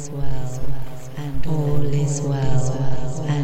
is well, and all is well, and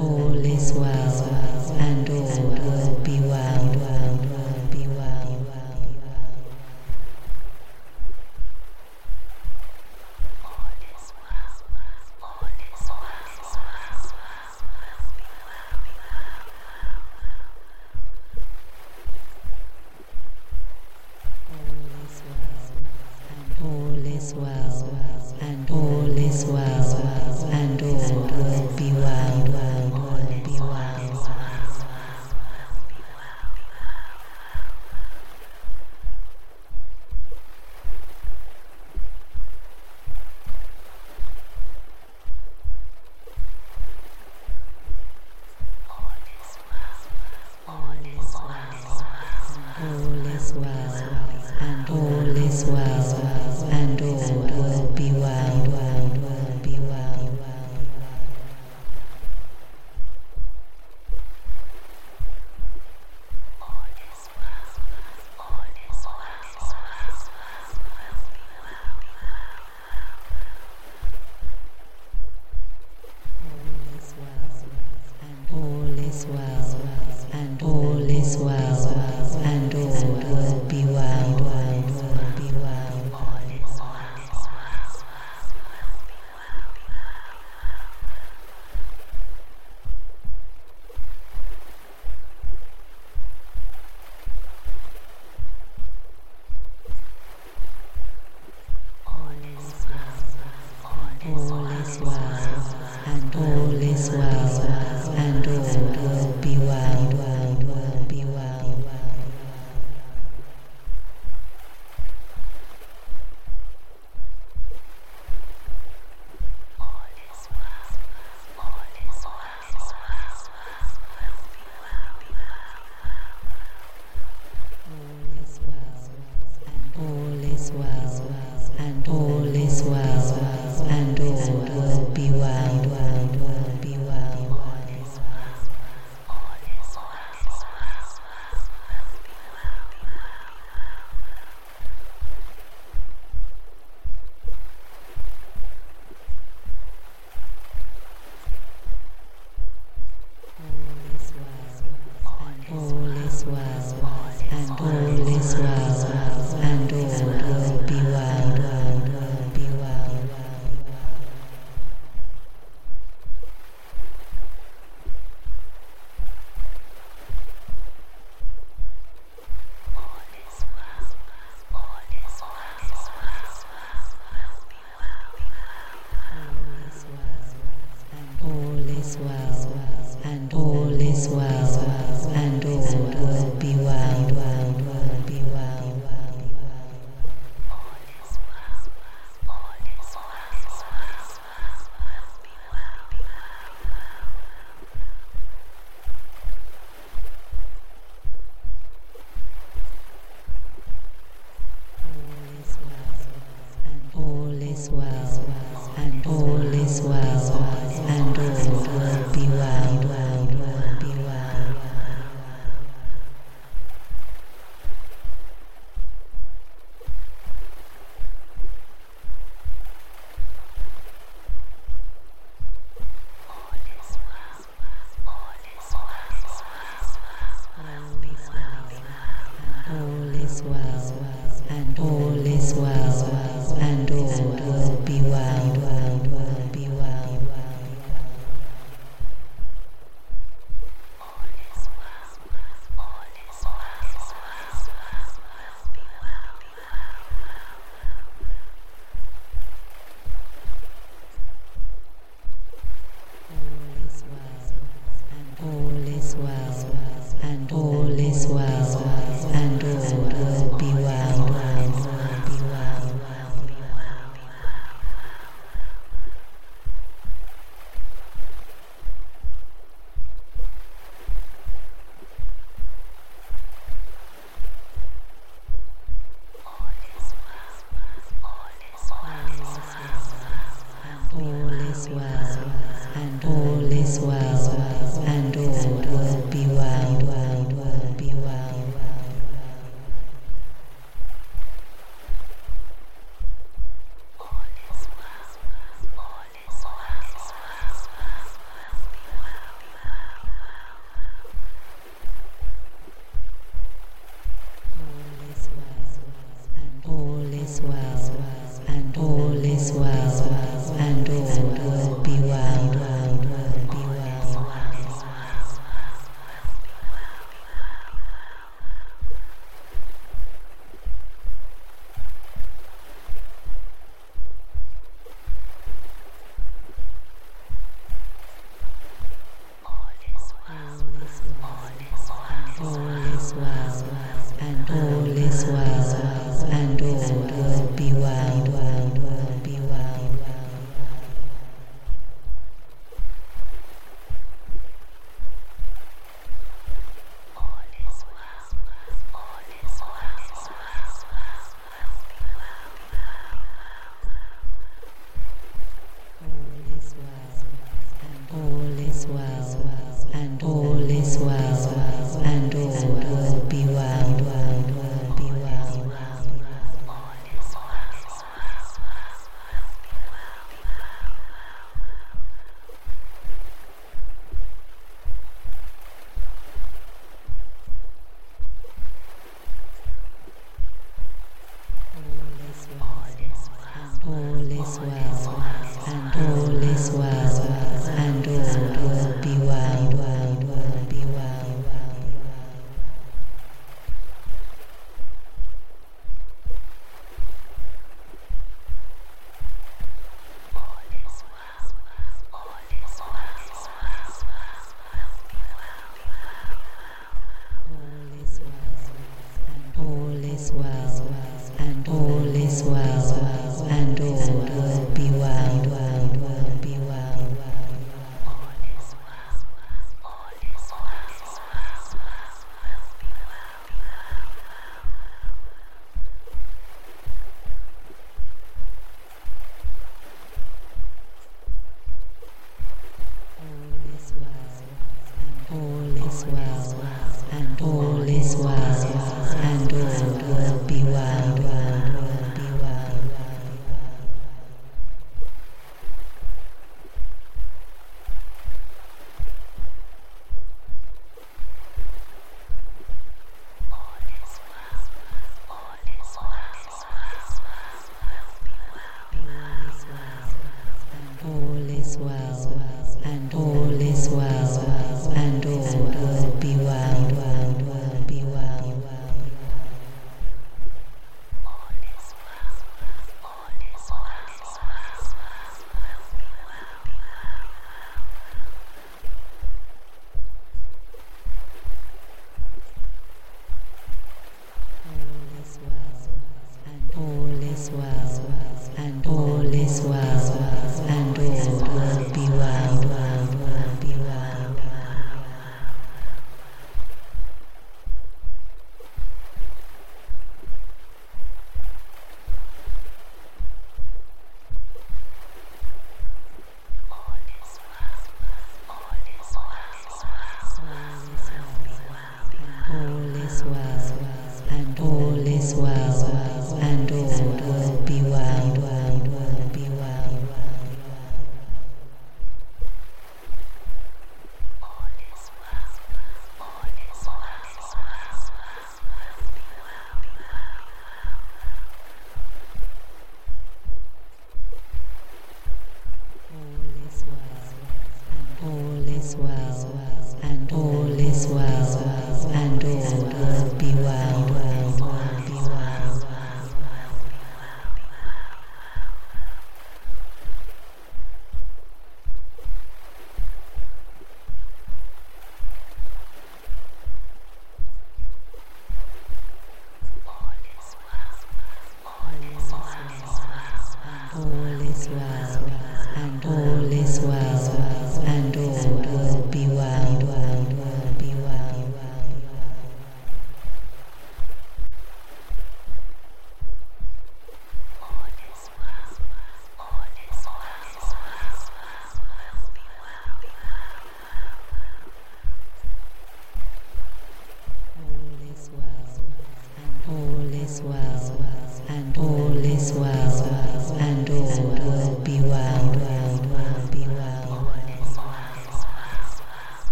all is well,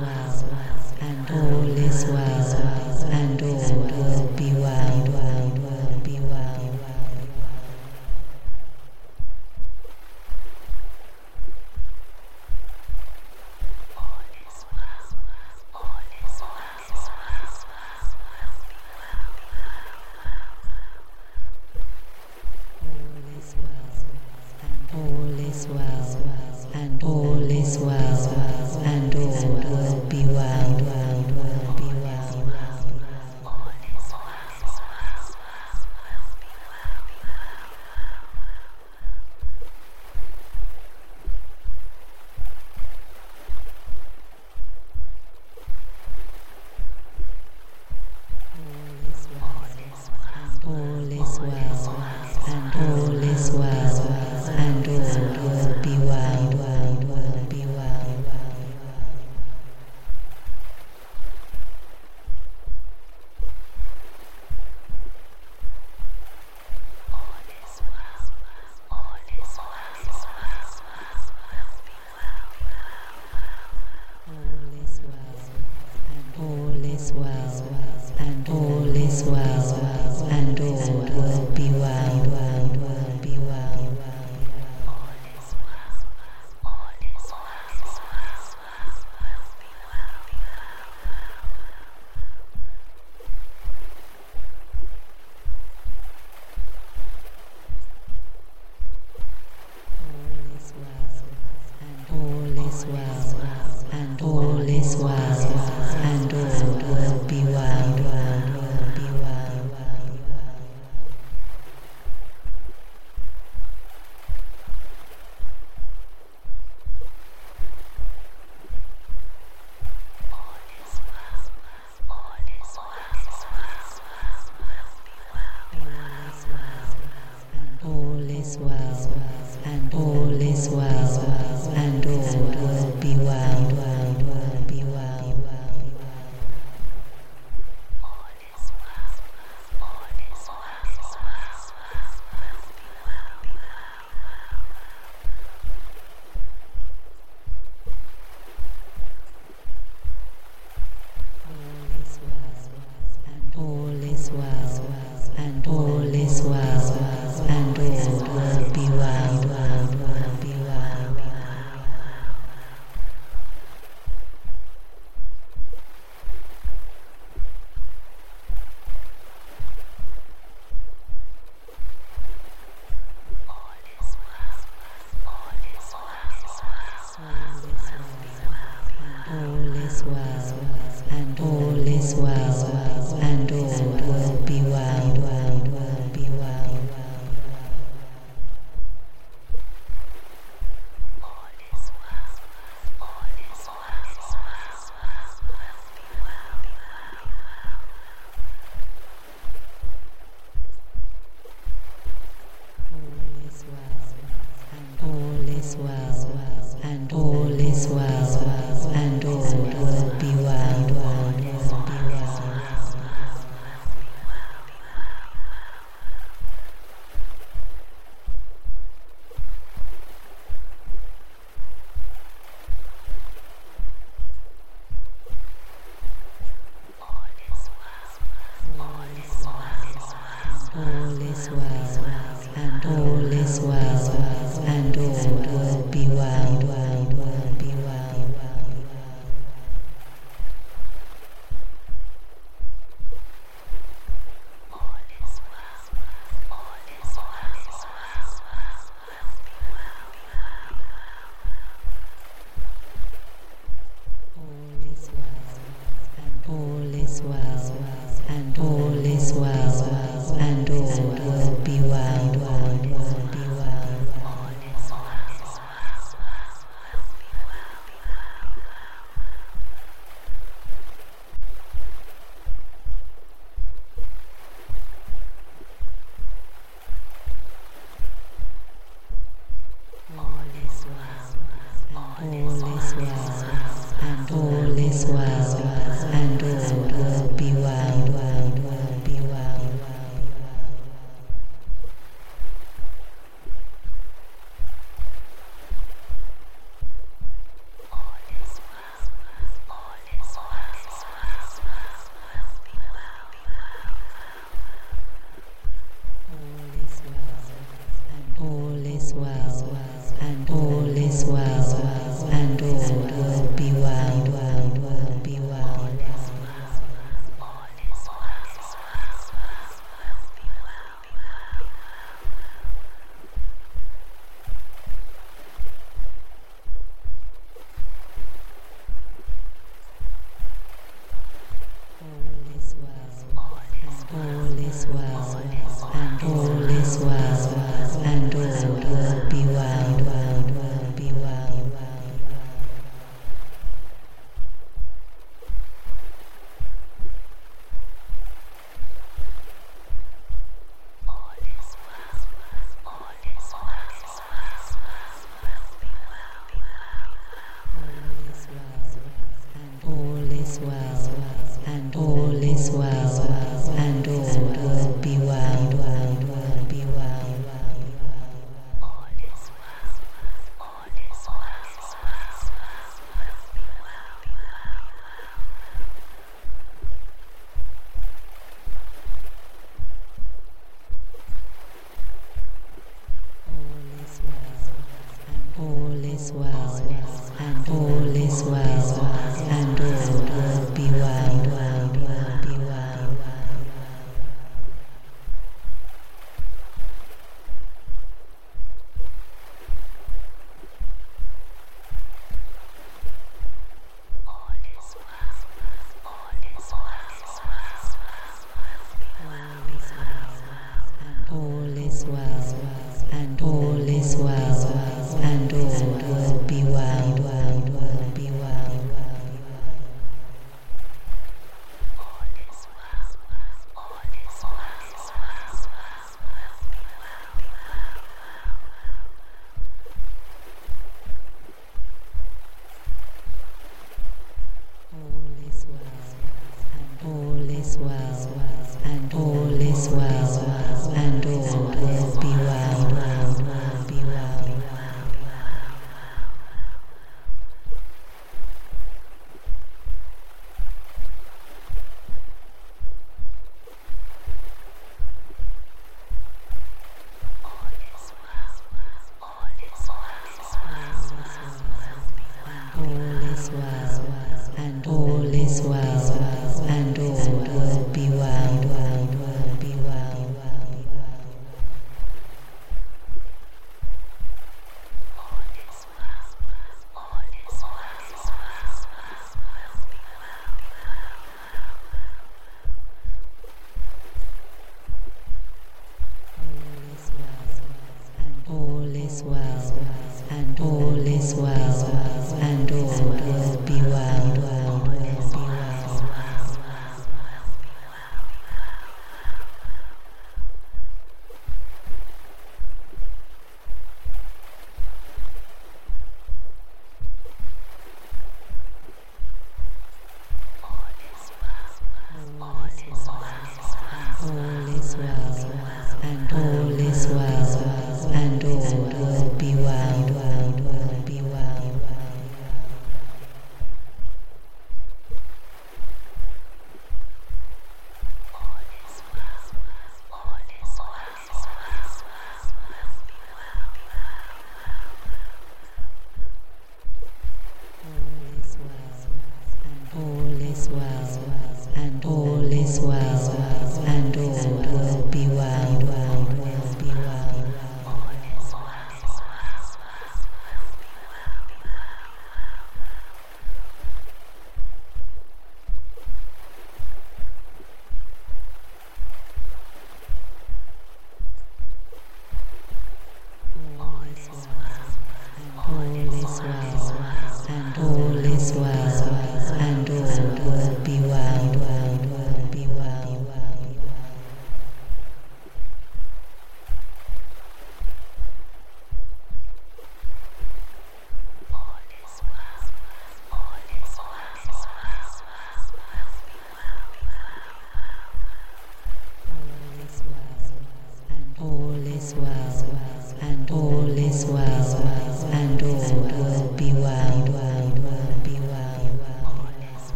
well, and all is well. well, and all is well, and all will be well.